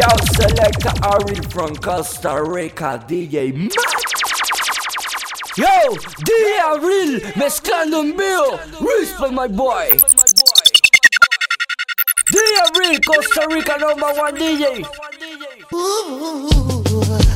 Yo, select Ariel from Costa Rica, DJ Matt. Yo, DJ Ariel, mezclando en vivo. Respect my boy. DJ Ariel, Costa Rica number one DJ. Ooh.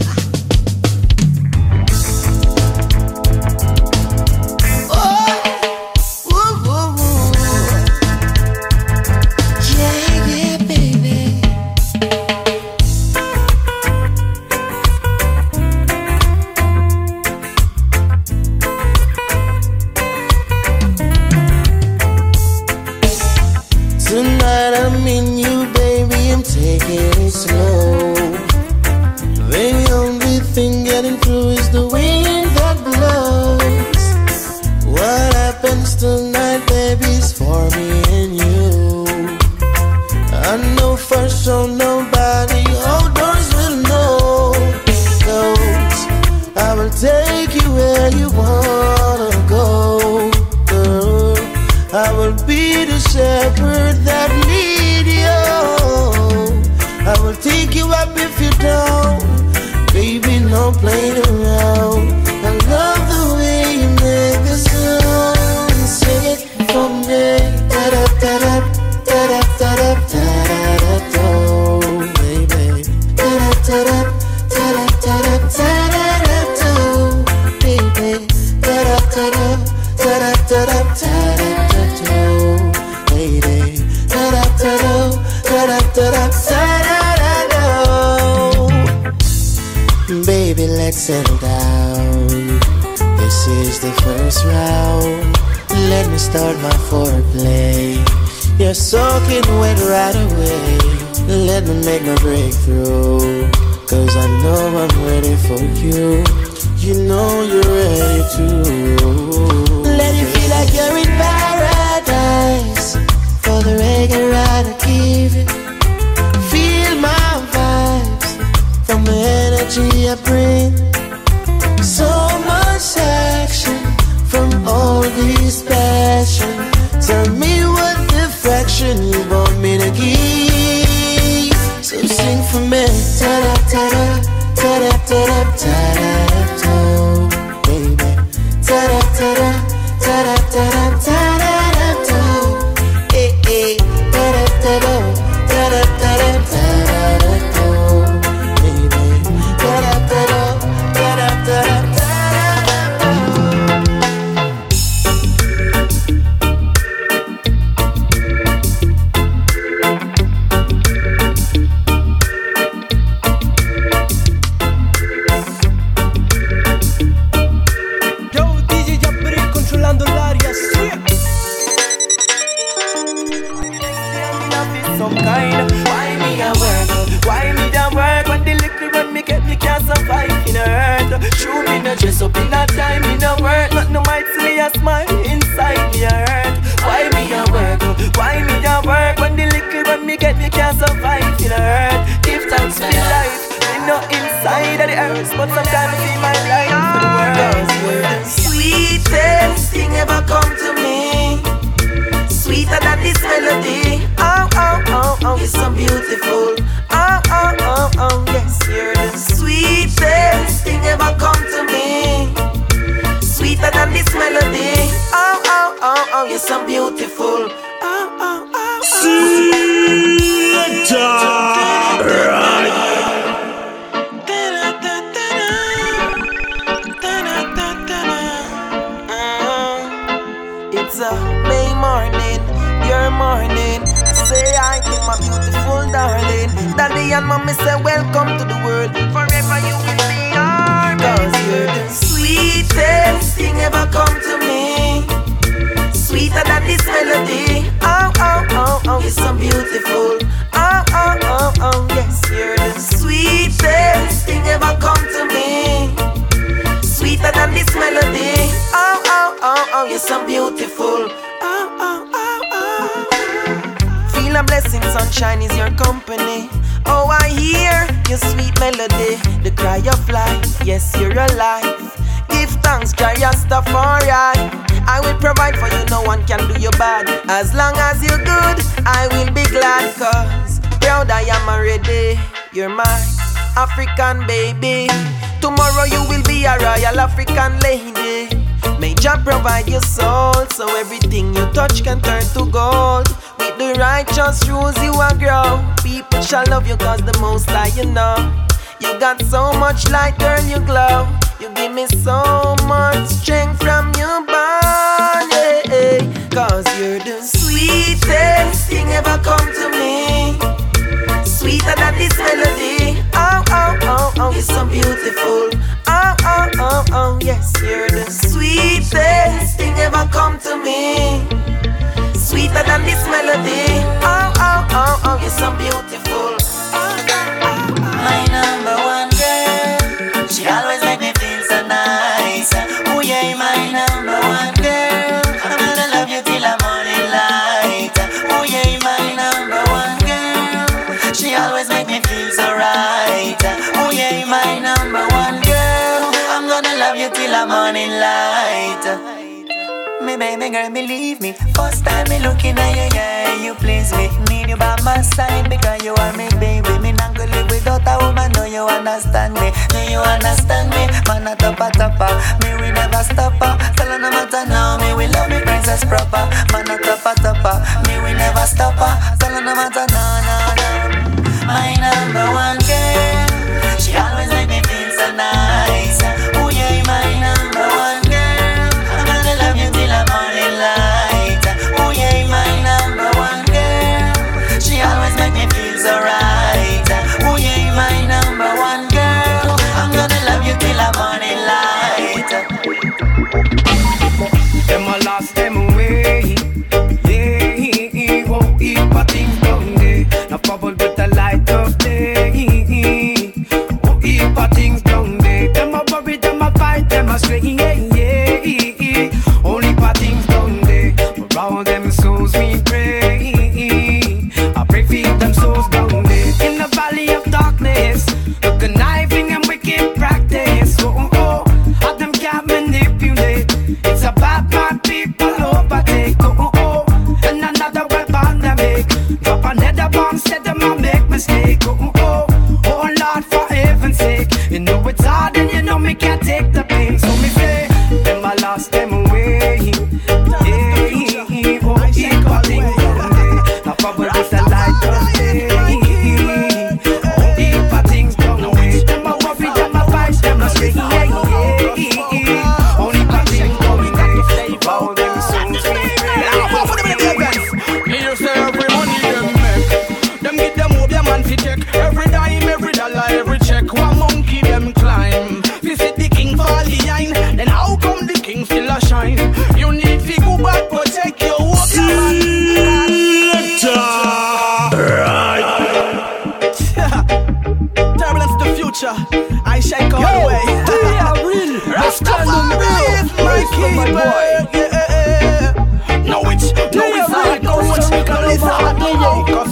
Settle down. This is the first round. Let me start my foreplay. You're soaking wet right away. Let me make my breakthrough. Cause I know I'm ready for you. You know you're ready too. Let it feel like you're in paradise. For the reggae ride I give it. Feel my vibes from the energy I bring. direction you want me to give. So sing for me, ta da ta da, ta da ta da. a smile inside me a hurt. Why me a work? Why me a work? When the little when me get, me can't survive in a hurt. Give thanks for life. Me know inside of the earth, but sometimes in my life for the. Sweetest thing ever come to me. Sweeter than this melody. Oh oh oh oh, it's so beautiful. melody. Oh, oh, oh, oh, you're so beautiful. Oh, oh, oh, oh. Selector. It's a May morning, your morning. Say I to my beautiful darling. Daddy and mommy say welcome to the world. Forever you will be our Cause you're the sweetest thing ever come to me. Sweeter than this melody. Oh, oh, oh, oh, you're so beautiful. Oh, oh, oh, oh, yes, you're the sweetest thing ever come to me. Sweeter than this melody. Oh, oh, oh, oh, you're so beautiful. Oh, oh, oh, oh. Feel a blessing, sunshine is your company. Oh, I hear your sweet melody, the cry of life. Yes, you're alive give thanks, carry a. I will provide for you, no one can do you bad. As long as you're good, I will be glad, cause proud I am already. You're my African baby. Tomorrow you will be a royal African lady. May Jah provide your soul, so everything you touch can turn to gold. With the righteous rules you will grow. People shall love you, cause the most I you know. You got so much light, girl, you glow. You give me so much strength from your body. Cause you're the sweetest thing ever come to me. Sweeter than this melody. Oh, oh, oh, oh, you're so beautiful. Oh, oh, oh, oh, yes, you're the sweetest thing ever come to me. Sweeter than this melody. Oh, oh, oh, oh, you're so beautiful. Oh, oh, oh, My number one. a morning light. Me baby girl, believe me. First time me looking at you, yeah, you please me. Need you by my side because you are me baby. Me not gonna live without a woman. Do you understand me. Do you understand me. Man, a topper topper. Me we never stopper. Uh. Tell no matter now. Me we love me princess proper. Man, a topper topper. Me we never stopper. Uh. Tell no matter now, now, now. My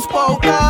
spoke up.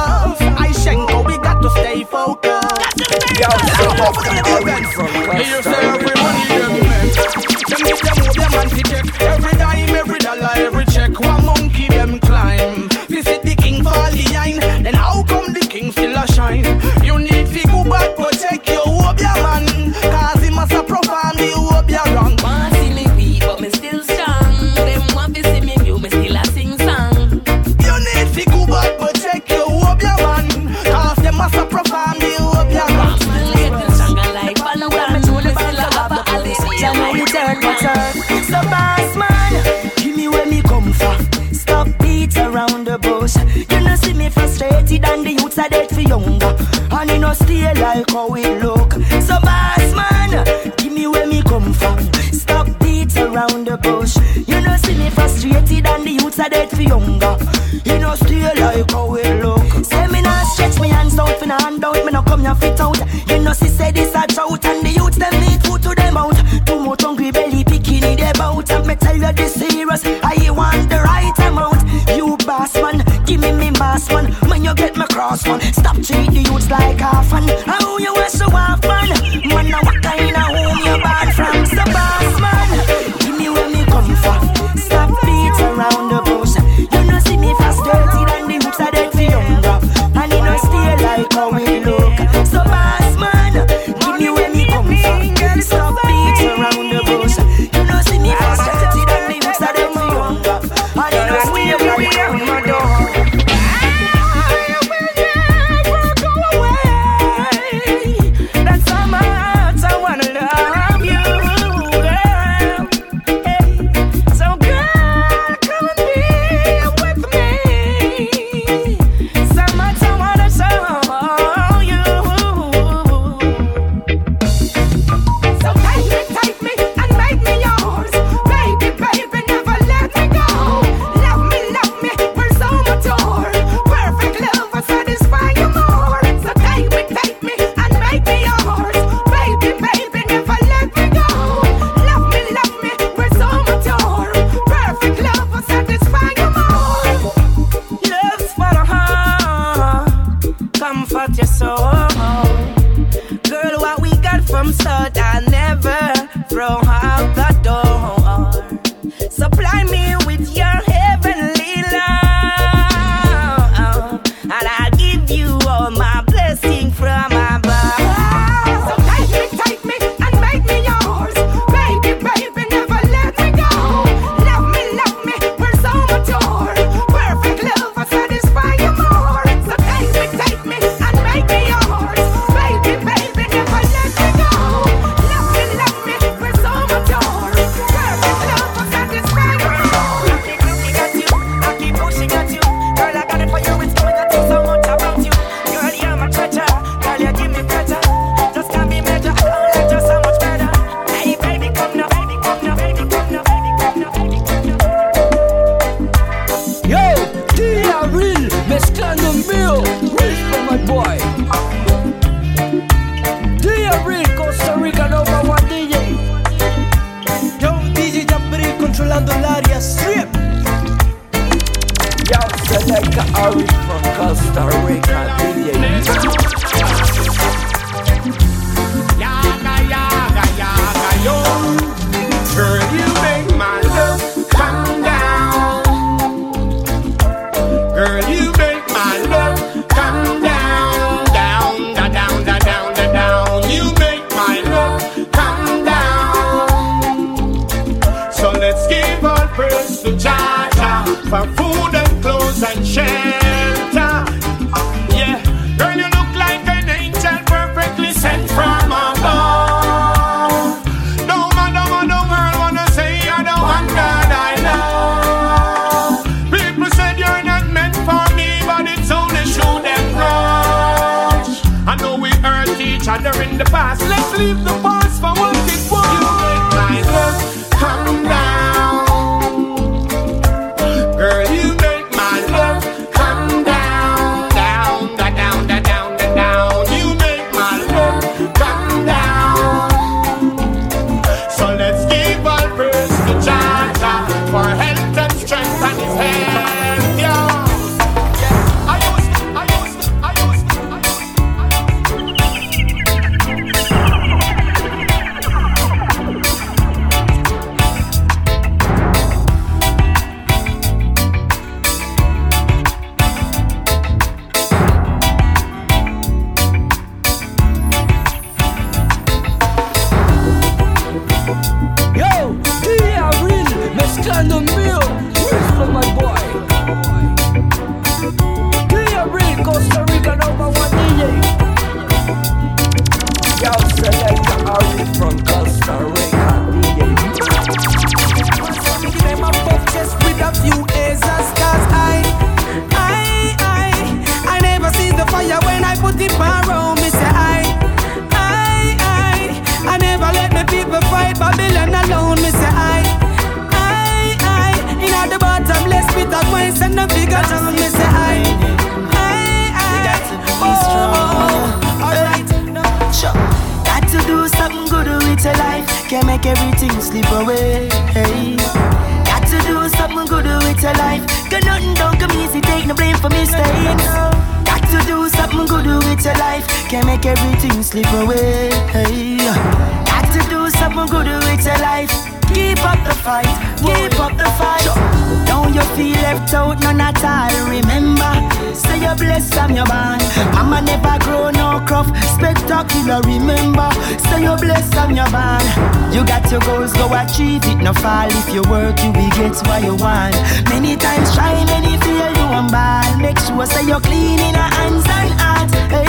sure say you're clean in her hands and heart. Hey,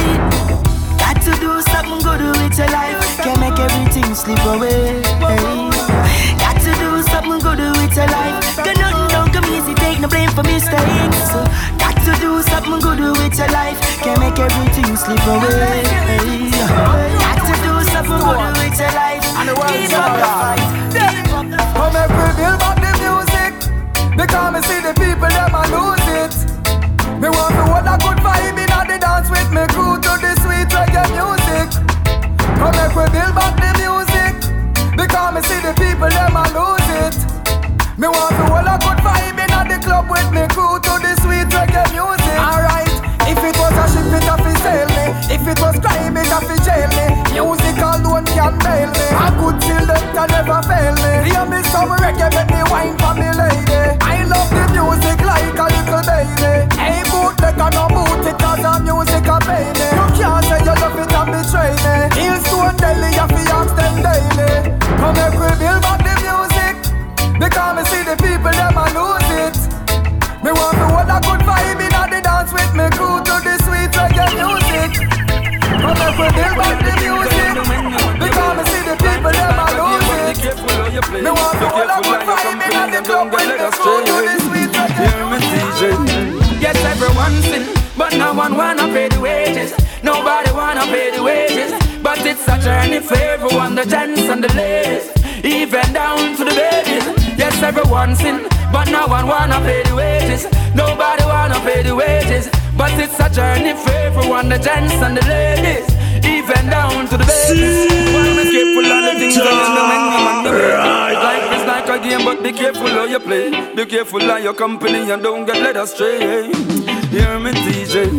got to do something good with your life. Can't make everything slip away. Hey, got to do something good with your life. Got nothing don't come easy. Take no blame for mistakes. So, got to do something good with your life. Can't make everything slip away. Hey, got to do something good with your life. And the world's Keep up. Come every build back the music. They come and see the people them a lose it. Me want to hold a good vibe in the dance with me crew to the sweet reggae music. Come make we build back the music because me see the people them a lose it. Me want to hold a good vibe in the club with me crew to the sweet reggae music. Alright, if it was a ship it a fi sail me, if it was crime it a fi jail me. Music alone can fail me. A good children can never fail me. Hear me some reggae, make me wine for me lady. I love the music like a little baby. Hey, boot, they can no boot it cause the music a baby. You can't say you love it and betray me. Heal stone daily, you fi ask them daily. Come every bill build the music. Because me see the people, them a lose it. Me want to hold a good vibe in the dance with me crew to the sweet reggae music. Come make we build back the music. Because me see the people, them a lose it. Me want to hold a good vibe in the club with me crew to the sweet reggae music. Yes, everyone sin, but no one wanna pay the wages. Nobody wanna pay the wages. But it's a journey for everyone, the gents and the ladies, even down to the babies. Yes, everyone sin, but no one wanna pay the wages. Nobody wanna pay the wages. But it's a journey for everyone, the gents and the ladies, even down to the babies. Wanna be careful of the things that you know when you on the way. Life is like a game, but be careful how you play. Be careful of your company and don't get led astray. Hear me, DJ.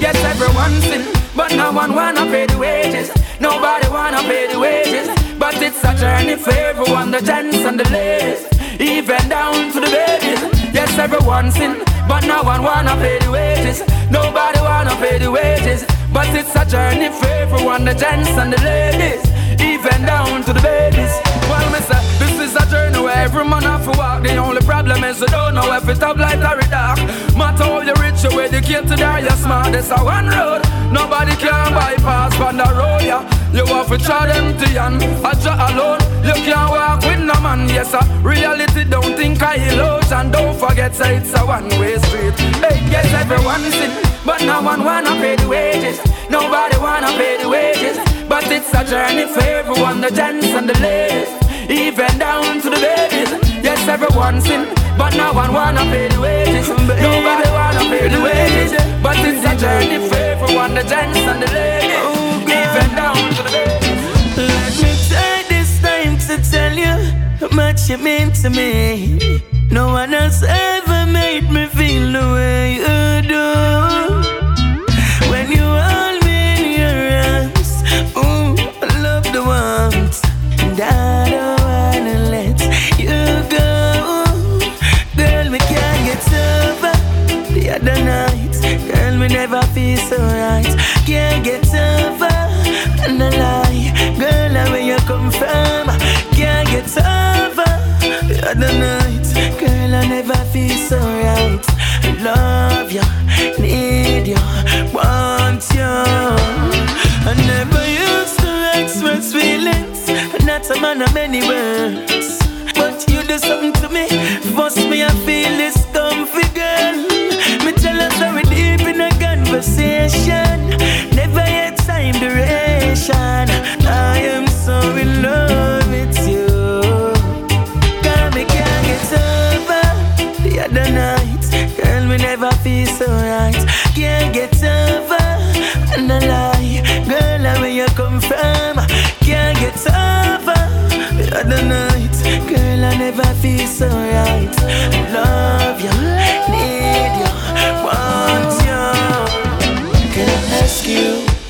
Yes, everyone sin, but no one wanna pay the wages. Nobody wanna pay the wages. But it's a journey for everyone, the gents and the ladies, even down to the babies. Yes, everyone sin, but no one wanna pay the wages. Nobody wanna pay the wages. But it's a journey for everyone, the gents and the ladies, even down to the babies. Well, me say, this is a journey where every man have to walk. The only problem is you don't know if it's up light or dark. Matter how you rich, you educated or you smart. This a one road. Nobody can bypass on the road, yeah. You have to try empty and I try alone. You can't walk with no man, yes sir. Reality don't think I illusion. Don't forget, say it's a one-way street. Hey, yes, everyone sin, but no one wanna pay the wages. Nobody wanna pay the wages. But it's a journey for everyone, the gents and the ladies, even down to the babies. Yes, everyone sin, but no one wanna pay the wages. Nobody wanna pay the wages. But it's a journey for everyone, the gents and the ladies, even down to the babies. Let me take this time to tell you how much you mean to me. No one else ever made me feel the way you do. Feel so right. Can't get over lie, girl. I mean you confirm. Can't get over, the other night, girl, I never feel so right, love you, need you, want man of many words. But you do something to me, force me, I feel this comfy girl. Me tell us how we deep in a conversation. Never yet time duration. I am so in love with you. Girl, me can't get over the other night. Girl, we never feel so right.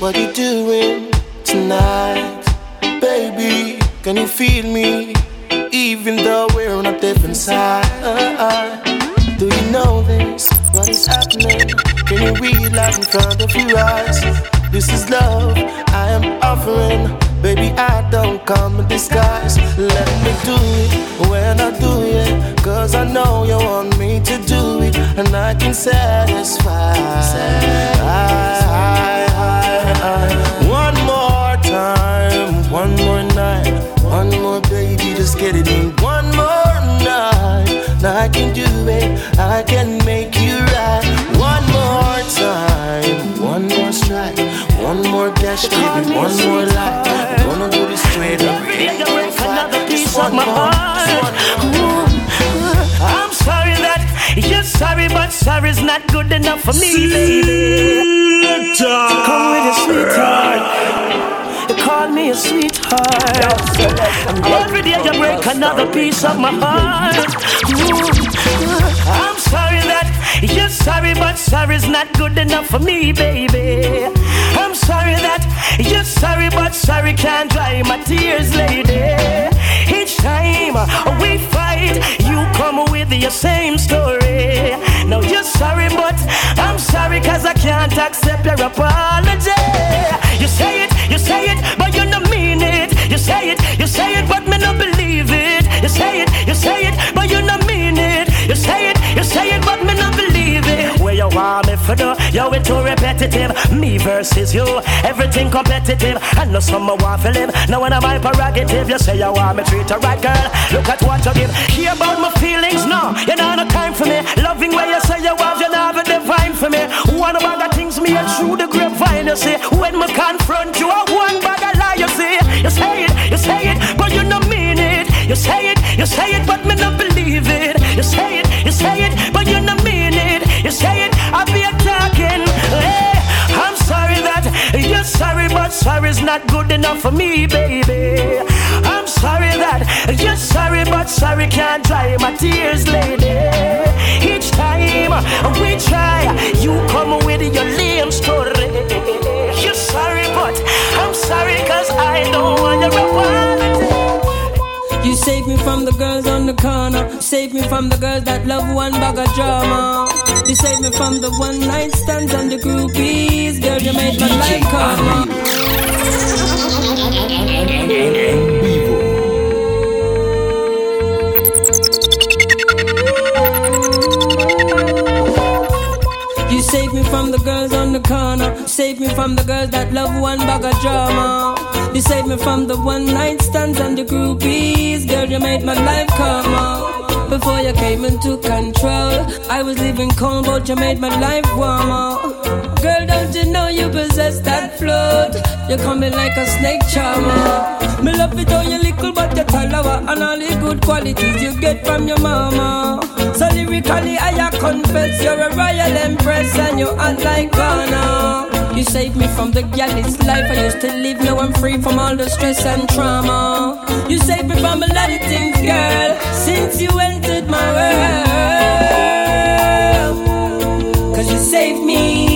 What you doing tonight? Baby, can you feel me? Even though we're on a different side. Do you know this? What is happening? Can you realize in front of your eyes? This is love I am offering. Baby, I don't come in disguise. Let me do it I can satisfy. One more time, one more night, one more baby, just get it in. One more night, now I can do it, I can make you right. One more time, one more strike, one more dash, baby, one more life. Gonna do this straight up. Another piece of my heart. You're sorry, but sorry's not good enough for me, baby. Come with a sweetheart. You call me a sweetheart. And every day you break another piece of my heart. Ooh, I'm sorry that you're sorry, but sorry's not good enough for me, baby. I'm sorry that you're sorry, but sorry can't dry my tears, lady. Each time we fight, you come with your same story. Now you're sorry, but I'm sorry, cause I can't accept your apology. You say it, you say it, but you don't mean it. You say it, you say it, but me no believe it. You say it, want me for do? Yo, it too repetitive. Me versus you, everything competitive. I know some want to live. Now when I'm prerogative, you say you want me treat a right girl. Look at what you give. Hear about my feelings? No, you know no time for me. Loving where you say you have, you never divine for me. One bag of things me and through the grapevine, you see. When me confront you, I one bag of lie, you see. You say it, you say it, but you don't mean it. You say it, you say it, but me not believe it, you say good enough for me, baby. I'm sorry that you're sorry, but sorry can't dry my tears, lady. Each time we try, you come with your lame story. You're sorry, but I'm sorry, cause I don't want your apology. You save me from the girls on the corner. Save me from the girls that love one bag of drama. You save me from the one night stands and the groupies. Girl, you made my life karma. You save me from the girls on the corner. Save me from the girls that love one bag of drama. You save me from the one night stands and the groupies. Girl, you made my life come calmer. Before you came into control, I was living cold, but you made my life warmer. Girl, don't you know you possess that float? You're coming like a snake charmer. Me love it how you little but you talawa and all the good qualities you get from your mama. So lyrically, I confess you're a royal empress and you act like Ghana. You saved me from the galley's life I used to live. Now I'm free from all the stress and trauma. You saved me from a lot of things, girl, since you entered my world. Cause you saved me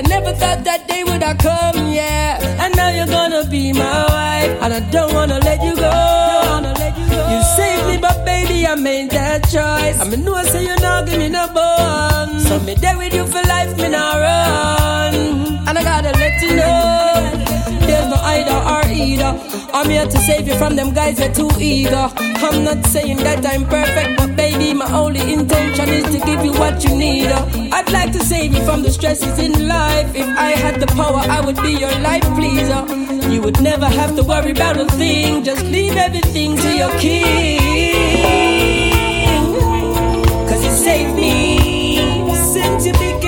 I never thought that day would come, yeah. And now you're gonna be my wife. And I don't wanna let you go. You saved me, but baby, I made that choice. I mean, no, say you're not give me no bone. So me there with you for life, me not run. And I gotta let you know. Either or either. I'm here to save you from them guys that too eager. I'm not saying that I'm perfect, but baby, my only intention is to give you what you need. I'd like to save you from the stresses in life. If I had the power, I would be your life pleaser. You would never have to worry about a thing. Just leave everything to your king. Cause you saved me since you became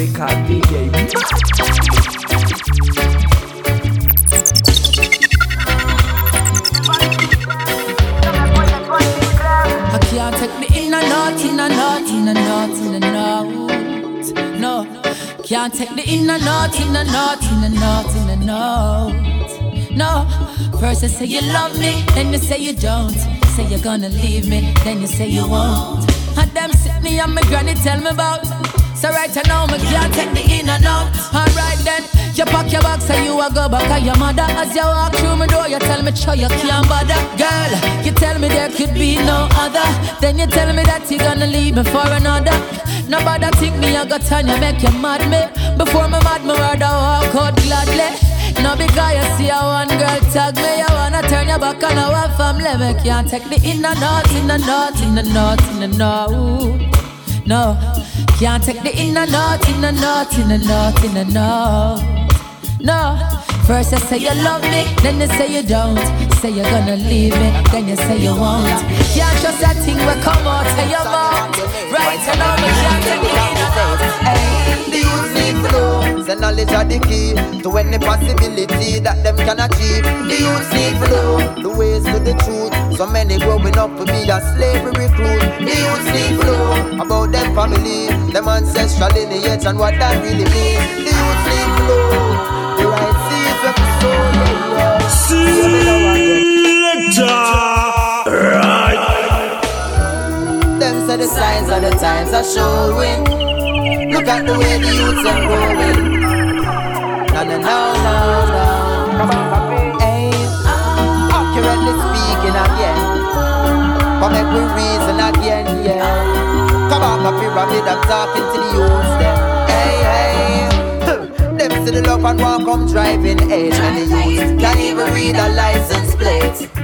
Rica, DJ. I can't take me in a note, in a note, in a in a note. No, can't take me in a a in a in a note. No, first you say you love me, then you say you don't. Say you're gonna leave me, then you say you won't. And them sit me and my granny tell me about. So right now me can't take the in and out. Alright then, you pack your bags and you a go back at your mother. As you walk through my door, you tell me sure you can't bother. Girl, you tell me there could be no other. Then you tell me that you gonna leave me for another. Nobody think me I got time, you make you mad me. Before me mad, me rather walk out gladly. No because you see a one girl tag me, you wanna turn your back on our family. Me can't take the inner north, inner north, inner north, inner north. No, can't take the inner north, inner north, inner north, inner north. No. First you say you love me, then you say you don't. Say you're gonna leave me, then you say you won't. Can't trust that thing will come out of your mouth. Right now, we can't take it The youth need flow, say knowledge are the key to any possibility that them can achieve. The youth need flow, the ways to the truth. So many growing up to be a slavery recruit. The youth need flow about them family, them ancestral lineage and what that really means. The youth need flow, Right. Them say the signs of the times are showing. Look at the way the youths are growing. No, no, no, no, no. Hey, accurately speaking again. Come make we reason again, yeah. Come on, my pyramid, I'm talking to the youths, them. Hey, hey. Them see the love and walk come driving age And the youth can't even read a license plate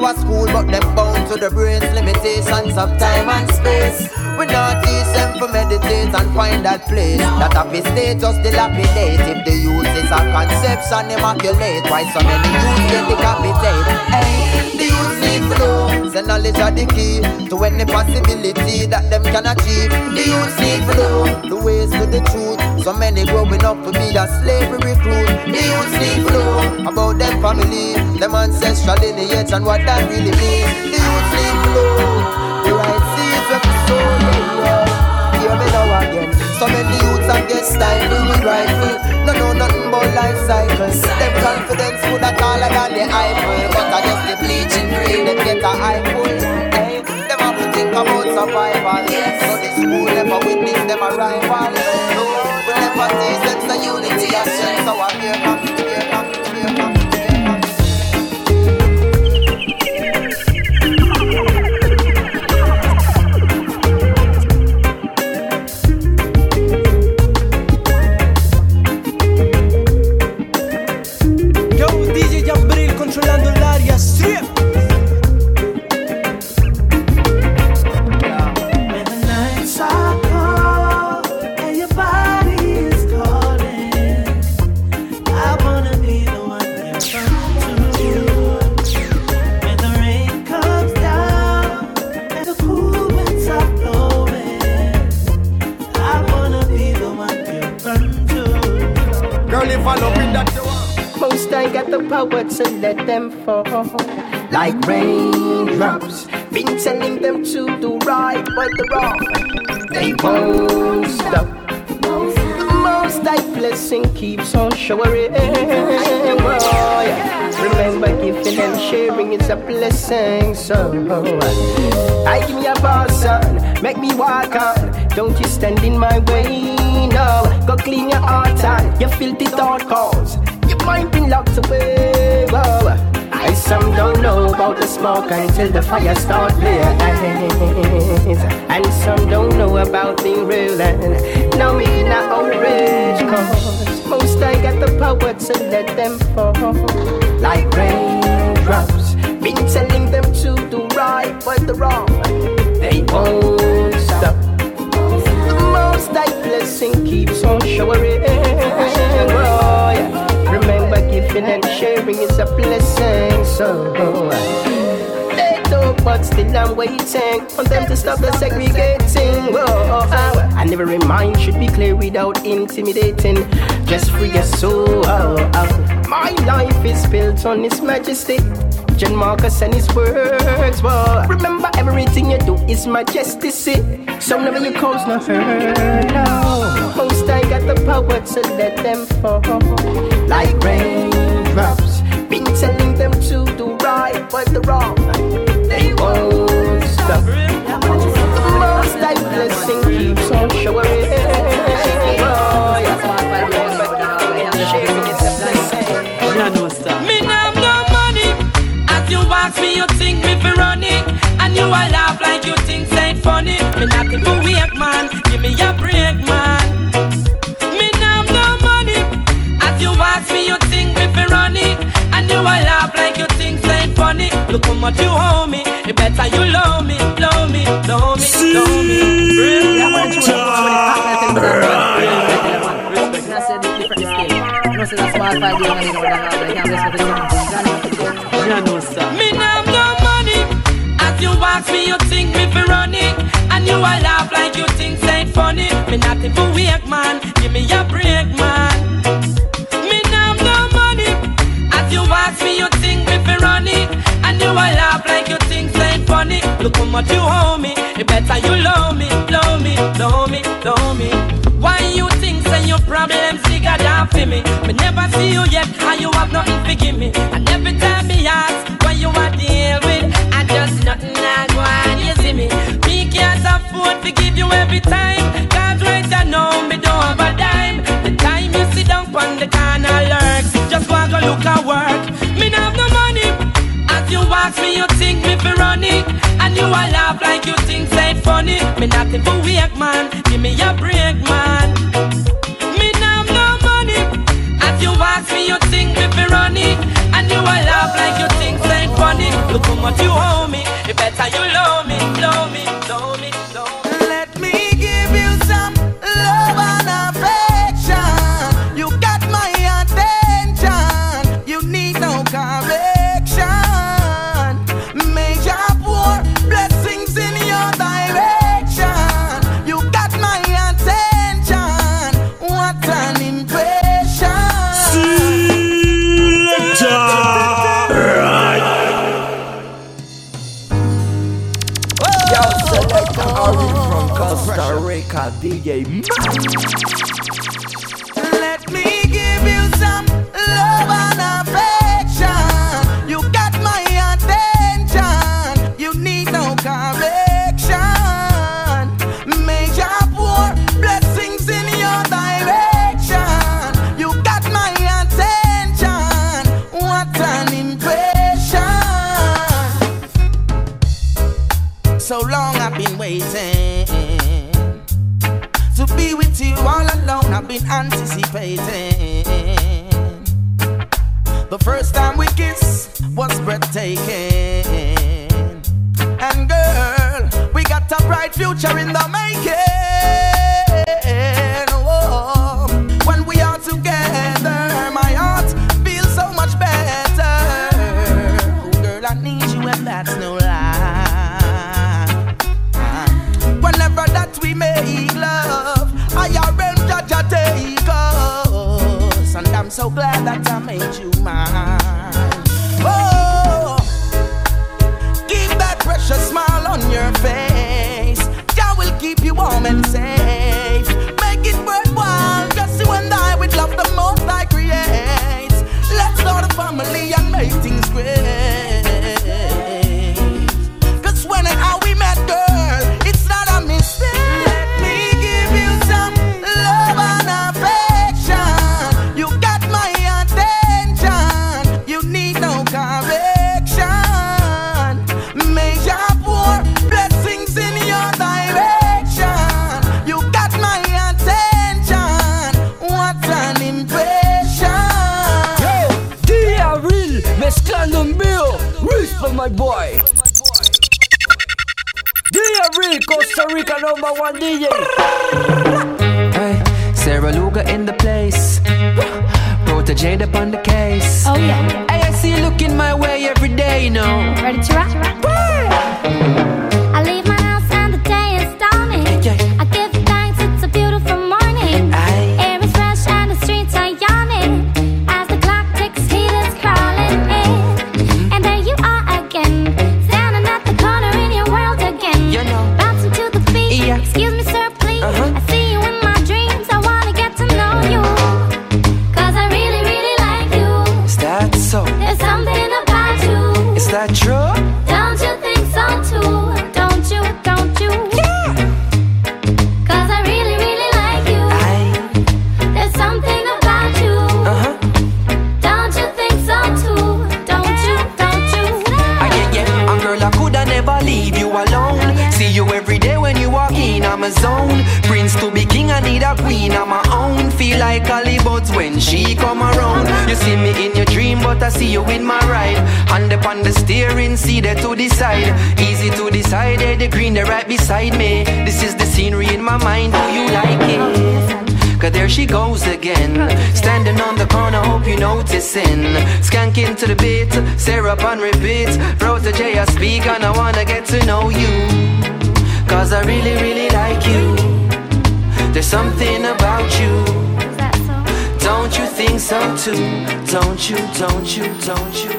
go to school but them bound to the brain's limitations of time and space We not teach them to meditate and find that place That happy state just dilapidate If the youth is a conception immaculate. Why so many youths get decapitate Hey, the youth need flow Say knowledge are the key to any possibility that them can achieve. The youth need flow, the ways to the truth. So many growing up to be a slavery recruit. The youth need flow about them family Them ancestral lineage and what that really means. The youth need flow, So many youths and get stifled with rifle. No know nothing about life cycles Them confidence would have taller than the Eiffel. But I just the bleaching green them get a eye full. Hey, them have to think about survival. So the school never witness them a rival No, we never teach them the unity and strength So I fear come, fear come, fear them fall like raindrops. Been telling them to do right, but the wrong they won't stop. Most I blessing keeps on showering. Oh, yeah. Remember, giving and sharing is a blessing. So I give me a boss son, make me walk on. Don't you stand in my way, no. Go clean your heart and your filthy thought cause your mind been locked away. Whoa. I some don't know about the smoke until the fire start blaze, and some don't know about the real. And now me not outrage cause most I got the power to let them fall like raindrops. Been telling them to do right, but the wrong they won't stop. The most I blessing keeps on showering. Giving and sharing is a blessing. So they talk, but still I'm waiting on them to stop the segregating. Whoa, I never remind should be clear without intimidating. Just free your soul. My life is built on His Majesty. John Marcus and his words. Whoa. Remember, everything you do is majesty. So never you cause no hurt. No. I got the power to let them fall like raindrops. Been telling them to do right, but the wrong they won't stop. Most I blessing keeps on showering. Me now no money. As you ask me, you think me run and you a laugh like you think it funny. Me nothing for weak man, give me a break man. for you think me fi run And you laugh like you think funny. Look how much you owe me. Better you love me, love me, love me, love me. Me no money. As you ask me you think me fi And you a laugh like you think plain funny. Me not even weak man. Give me a break man you ask me, you think me fi run it. And you a laugh like you think ain't funny. Look how much you owe me. It better you love me, love me, love me, love me. Why you think say your problems bigger than for me? Me never see you yet, and you have nothing to give me. And every time me ask what you are deal with, I just nothing I want. You see me? Me can't afford to give you every time. God right I know me don't have a dime. The time you sit down on the corner lurks, just wanna look away me, you think me fi run. And you a laugh like you think say funny. Me not even weak man. Give me a break, man. Me now no money. As you ask me, you think me fi run. And you a laugh like you think say funny. Look how much you owe me. DJ Max. bright future in the making. Noticing. Skanking to the beat, syrup on repeat. Protoje, I speak, and I wanna get to know you. Cause I really, really like you. There's something about you. Don't you think so too? Don't you, don't you, don't you?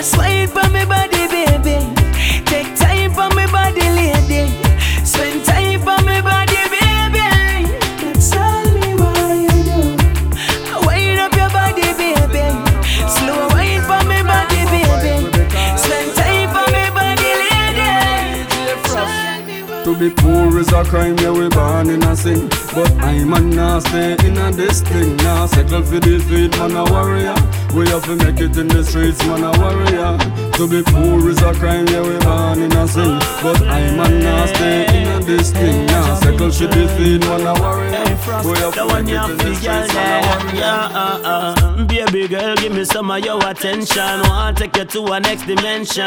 Wait for me body, baby. Be poor is a crime, yeah, we born in a sin. But I'm a nah stay in a this thing. Nah, settle for defeat, man, a warrior. We have to make it in the streets, man, a warrior. To be poor is a crime, yeah, we born in a sin. But I'm a nah stay in a this thing. Nah, settle for defeat, man, a warrior. We have to make it in the streets, man, a warrior. Yeah, uh, uh. Baby girl, give me some of your attention. Want to take you to a next dimension,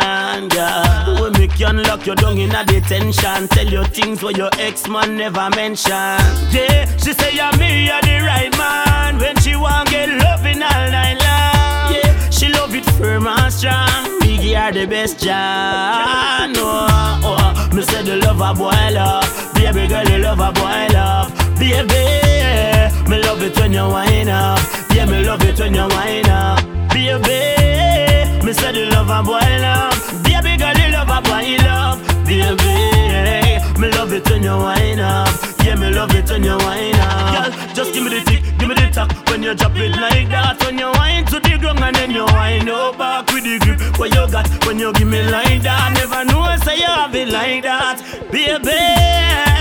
yeah. When me can lock you down in a detention, tell you things where your ex man never mentioned. Yeah, she say yeah, me are the right man when she want get loving all night long. Yeah, she love it firm and strong. Biggie are the best, John. Oh, oh, me say the love a boil up, baby girl, the love a boil up, baby. Me love it when you wind up. Yeah, me love it when you wind up. Baby, me say the love a boil up. Baby girl, the love a boil up. Baby, me love it when you wind up. Yeah, me love it when you wind up. Girl, just give me the tick, give me the talk. When you drop it like that, when you wind to the ground and then you wind up back with the grip. What you got when you give me like that? Never know I say you have it like that, baby.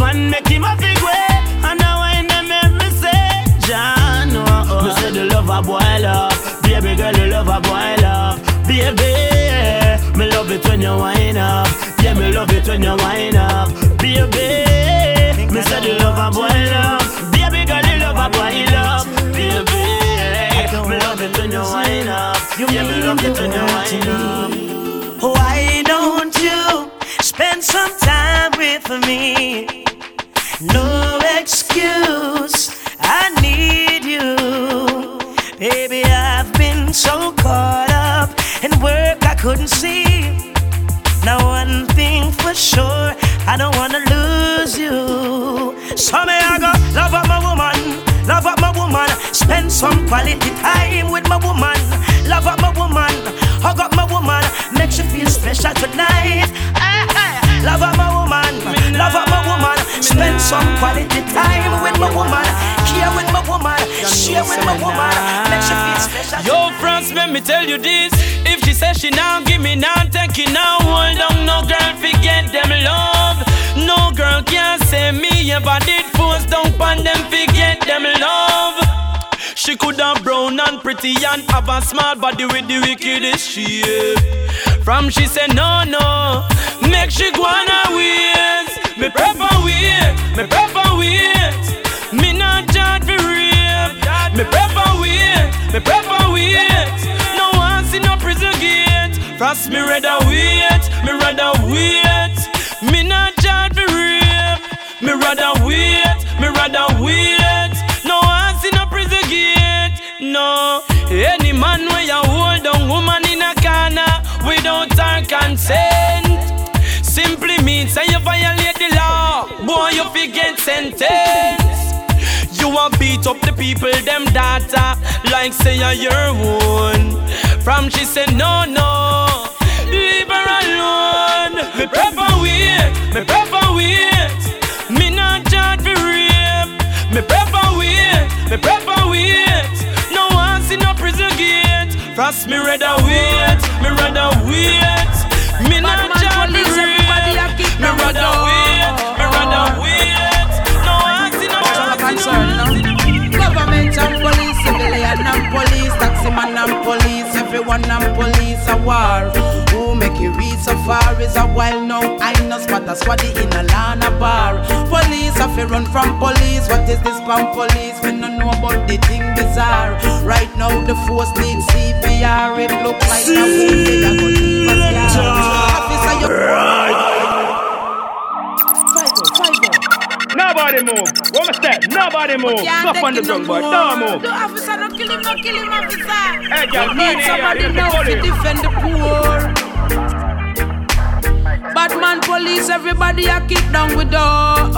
Man, make him a big way. And now I them make me say, John, oh, oh. Me say the love a boil up, baby girl, the love a boil up, baby. Me love it when you wind up, yeah, me love it when you wind up, baby. Me say the love a boil up, baby girl, the love a boil up, baby. Me love it when you wind up, yeah, me love it when you wind up. Why don't you spend some time with me? No excuse, I need you. Baby, I've been so caught up in work I couldn't see. Now, one thing for sure, I don't wanna lose you. So, may I go love up my woman, love up my woman, spend some quality time with my woman, love up my woman, hug up my woman, make you feel special tonight. Ah, ah. Love up my woman, love up my spend some quality time with my woman, Here with my woman, share with my woman, make you feel special. Yo, France, let me tell you this. If she says she now give me now, take it now, hold on. No girl, forget them love. No girl can say me ever did force down on them, forget them love. She could have brown and pretty and have a small body with the wickedest shape. From she said no no, make she go on her ways. Me prefer wait, me prefer wait. Me not judge for rape. Me prefer wait, me prefer wait. No one see no prison gate. Frost me rather wait, me rather wait. Me not judge for rape. Me rather wait, me rather wait. No one see no prison gate. No, any man where you hold down woman in a corner without her consent. Simply means say you violate the law, boy you fi get sentenced. You a beat up the people, them data, like say you're your own. From she say no no, leave her alone. Me prefer wait, me prefer wait. Me not charge for rape. Me prefer wait, me prefer wait. No one see no prison gate. Frost me rather wait, me rather wait. Me not charge for rape. Me rather wait, me rather wait. No one see no concern. Government and police, civilian and police, taxi man and police, everyone and police a war. Who make it reach so far is a while now. I know spot a squaddy in a lana bar. Police have to run from police. What is this from police? We don't know about the thing bizarre. Right now the force needs CPR. It look like a wounded a go leave a scar. Officer, you Nobody move. What was that? Nobody move. Stop on the tongue, boy. Don't move. The officer don't kill him, don't kill him, officer. Hey, girl, We need somebody here, now to defend the poor. Batman police, everybody a kick down with door.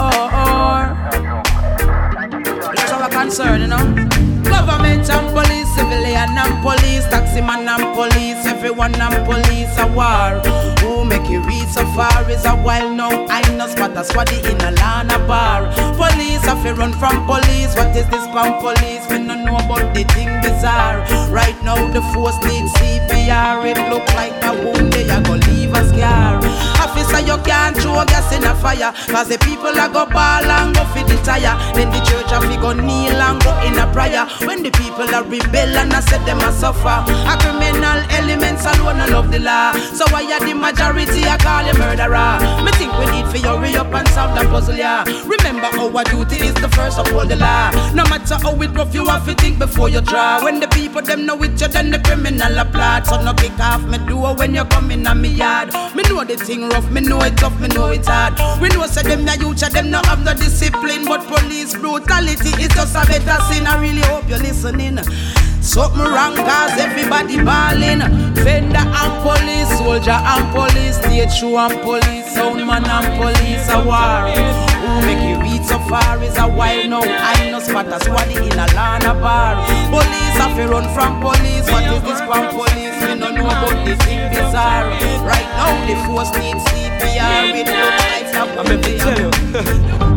That's our concern, you know. Government and police, civilian and police, taxi man and police, everyone and police a war. Who make it reach so far is a while now. I know spot a swaddy in a lana bar. Police have to run from police. What is this from police? We don't know about the thing bizarre. Right now the force needs CPR. It look like a wound they are gonna leave a scar. Officer, you can't throw gas in a fire. Cause the people are go ball and go for the tire. Then the church have go kneel and go in a prayer. When the people are rebel and I said them a suffer. A criminal elements alone I love the law. So why are the majority I call you murderer? Me think we need for you hurry up and solve the puzzle, yeah. Remember our duty is the first of all the law. No matter how it rough, you have to think before you draw. When the people them know it, you then the criminal applaud. So no kick off me door when you come in on me yard. Me know the thing rough, me know it tough, me know it hard. We know say them ya youth, them no have no discipline, but police brutality is just a better sin. I really hope you're listening. Something wrong cause everybody ballin'. Fender and police, soldier and police, stage show and police, sound man and police a war. Who make you reach so far is a while now. I know spot a squaddy in a lana bar. Police have to run from police. What is this from police? We don't know about this thing bizarre. Right now the force needs CPR. It look like a I'm to tell you.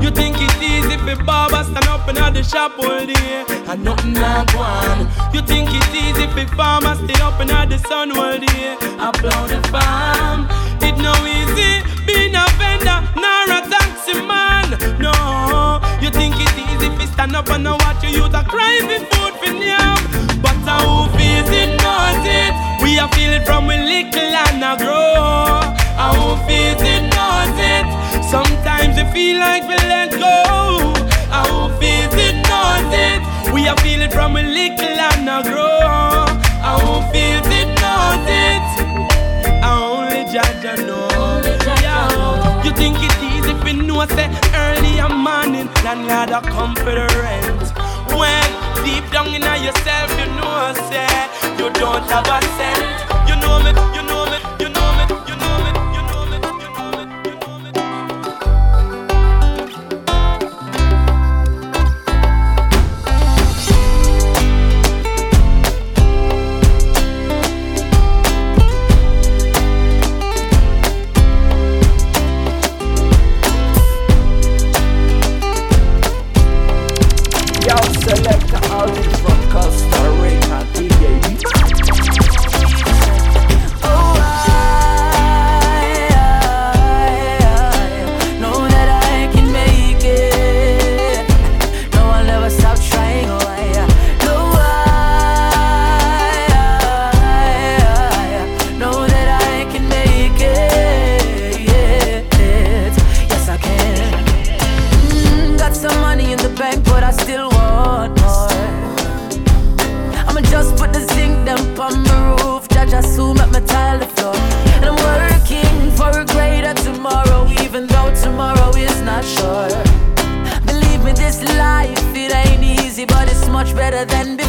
you think it's easy for barber stand up in the shop all day and nothing not go on. You think it's easy for farmers stay up in the sun all day and blow the farm. It no easy being a vendor nor a taxi man. No, you think it's easy for stand up and watch your youth a cry for food for yam. But a who feels it knows it. We are feel it from we little and a grow. Feel like we let go. A who feels it knows it. We are feel it from a little and a grow. A who feels it knows it. I only judge I know. Yeah. You think it's easy if you know say early a morning landlord a come for the rent. When deep down in yourself you know I say you don't have a cent. You know me, you know me, you know me, better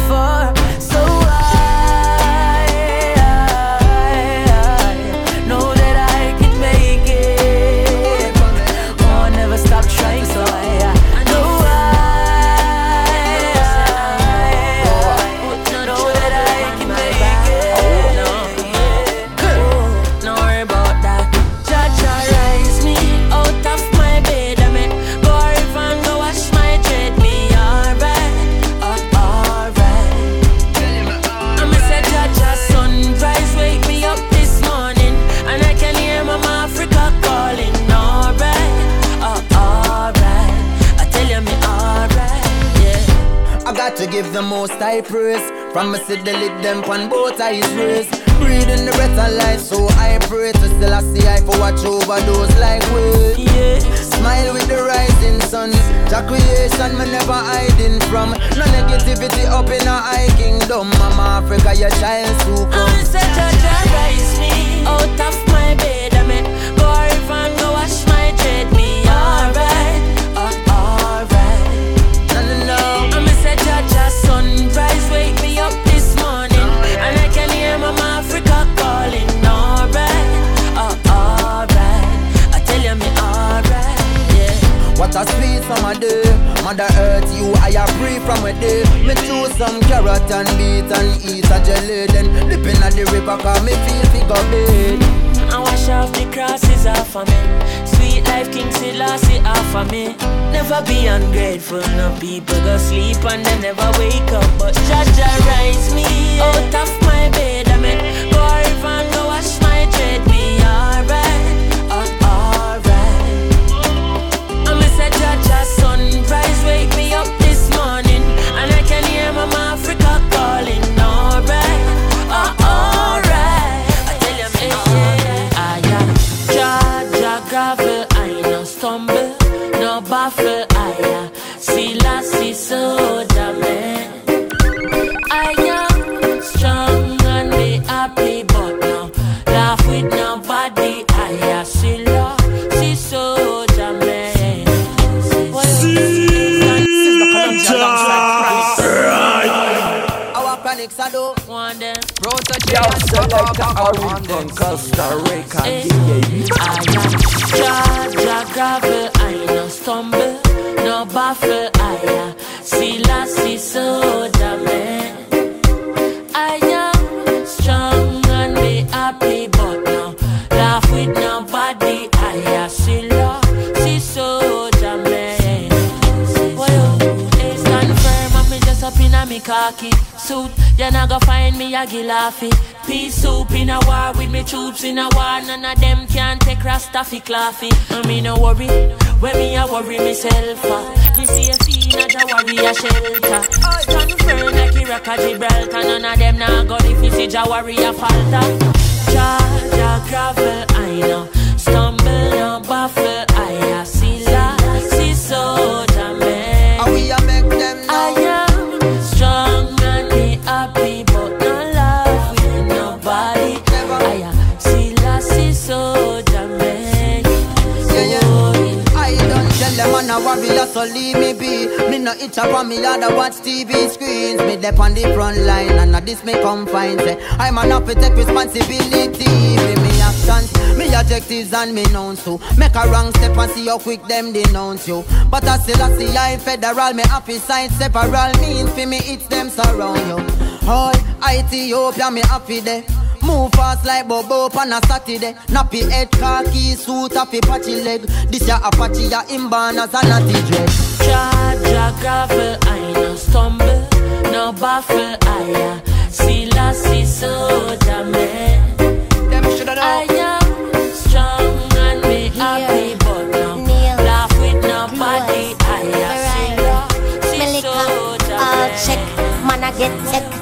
high praise. From me see the lid them on both eyes raise. Breathing the breath of life, so I pray to still I see I for watch over those like we. Yeah, smile with the rising sun. Jah creation me never hiding from. No negativity up in a high kingdom. Mama Africa, your child so come. I'm such a rise me out of my bed. I mean, go river and go wash my dread. Me alright, sunrise wake me up this morning, and I can hear Mama Africa calling. Alright, uh, alright. I tell you me alright, yeah. What a sweet summer day Mother Earth, you I a free from a day Me chew some carrot and beet and eat a jelly Then dipping at the river cause me feel figure bed I wash off the crosses off of me. Life, King Selassie off of me. Never be ungrateful, no people go sleep and they never wake up. But Jaja rise me out of my bed. I mean, go river and go wash my dread. Me alright, uh, alright. I'm a say Jaja sunrise wake me up no baffle, I am Selassie soldier man. I am strong and be happy, but no laugh with nobody. I am Selassie soldier man. Our chronics I do One them Protoje Yo, and selector fuck up Costa Rica, yeah. I am Jaja gravel, I no stumble, no baffle, I am Selassie soldier man. I am strong and be happy, but no laugh with nobody. I am Selassie soldier man. Well, hey, stand firm me just up in a me khaki suit. Not go find me a gilafi. Peace soup in a war with me troops in a war. None of them can take Rastafi claffy. I me no worry when me a worry myself. Uh. Me see a scene as a warrior shelter. Stand firm like Iraq or Gibraltar. None of them not go if you see a warrior falter. Charge a gravel, I know. Leave me be. Me no itch up on me other watch TV screens. Me dep on the front line, and at this me come find say I'm enough to take responsibility me actions, me objectives and me nouns too. Make a wrong step and see how quick them denounce you. But I still I see I federal, me happy side separal means for me it's them surround you. All Ethiopia, me happy there. Move fast like Bobo on a Saturday. Nappy head, khaki suit, happy patchy leg. This ya Apache, ya inborn as a natty dread. Jaja gravel, I no stumble, no baffle, I am Selassie soldier man. Them shoulda know. I am strong and be happy, but no laugh with nobody. I am Selassie soldier All man. check, man, I get sick.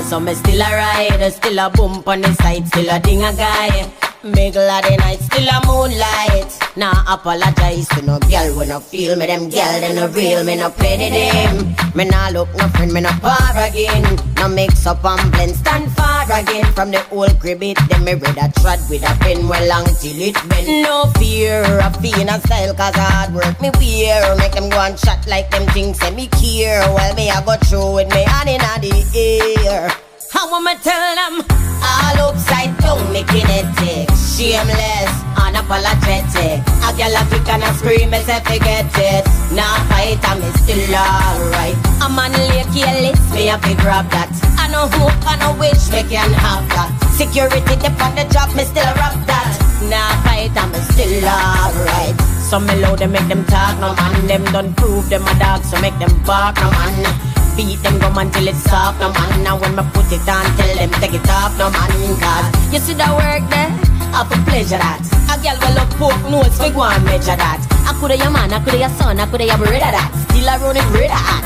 So me still a ride, still a bump on the side, still a ding a guy. Middle of the night, still a moonlight. Nah, apologize to no girl when I feel me. Them girl, they no real, me no penny them. Me nah look no friend, me no par again. No mix up and blend, stand far again. From the old crib it, them me read a trot with a pen well long till it bend. No fear of being a style, cause hard work me wear. Make them go and chat like them things, say me care. Well, me I go through with me hand in the air. How am I tell them? All upside down, me kinetic. Shameless, unapologetic. A girl a kick and a scream, as if forget it. Nah fight, I'm still alright. A man lay careless, me a to grab that. I know hope, I know wish, me can have that. Security, dip on the job, me still rock that. Nah fight, I'm still alright. Some me loud, they make them talk, no man. Them don't prove them a dog, so make them bark, no man. Beat them gum until it's soft, no man. Now when me put it on, tell them take it off, no man. Cause you see the work there, I for pleasure that. A girl will look poke notes, we go and measure that. I coulda your man, I coulda your son, I coulda your brother that. Still I run it brother at.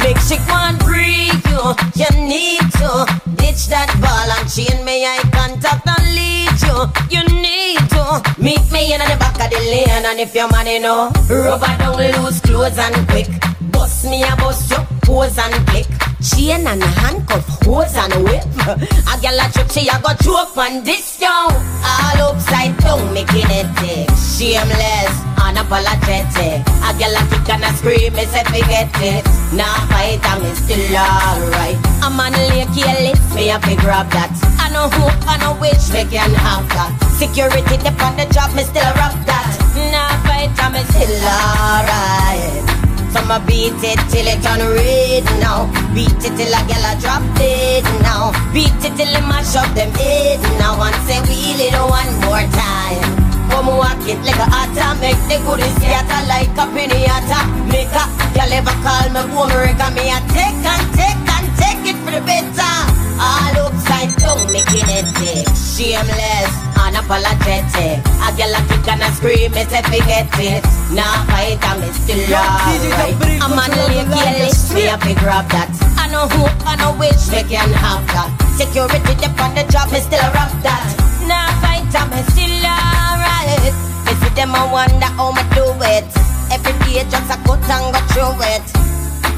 Make She can't break you, you need to ditch that ball and chain me eye contact and lead you. You need to meet me in the back of the lane and if your money know, rubber don't lose clothes and quick. Bust me a bust you, pose and click. Chain and handcuff, hose and whip. A gal a trip, she a go choke on this yo. All upside down, making it tick. Shameless, unapologetic. A gal a kick and a scream, me say forget it. Nah fight, I'm still alright. A man lay careless, me a fi grab that. I know hope, I know wish, me can have that. Security dip on the job, me still rock that. Nah fight, I'm still alright. So I'ma beat it till it turn red now. Beat it till a gal a drop dead now. Beat it till it mash up them head now. And say wheel it one more time. Come walk it like a atta, make the goodies scatter like a pinata. Make a gal ever call me boomerang, me a take and take and take it for the better. All upside down, making it big. Shameless, unapologetic. A gal a kick and a scream, me say forget it. Nah fight, I'm still alright. A man lay careless, me a fi grab that. I know who, I know which, me can have that. Security dip on the job, me still a rock that. Nah fight, I'm still alright. Me see them, I wonder how me do it. Every day just a cut and go through it.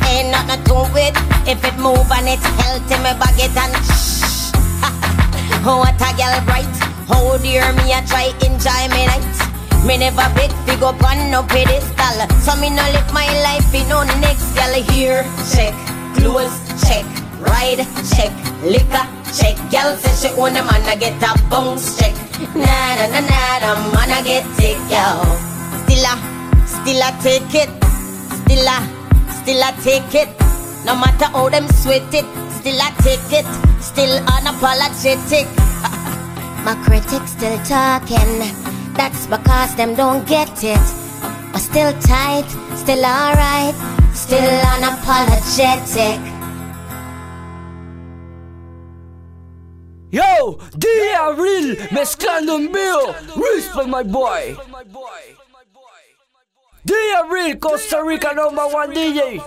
Ain't nothing to it. If it move and it's healthy, me bag it and shh. What a girl bright. How dear me, I try enjoy me night. Me never beg fi go on no pedestal. So me no live my life in no next girl here. Check, clothes, check, ride, check, liquor, check. Girl say she own a man, I get a bounce check. Nah, nah, nah, nah, man, I get it, yo. Still a, still a take it. Still a, still I take it. No matter how them sweat it, still I take it. Still unapologetic. My critics still talking. That's because them don't get it. But still tight, still alright, still unapologetic. Yo, dia real, mezclando en vivo. Respect my boy. Dia real, Costa Rica number one DJ.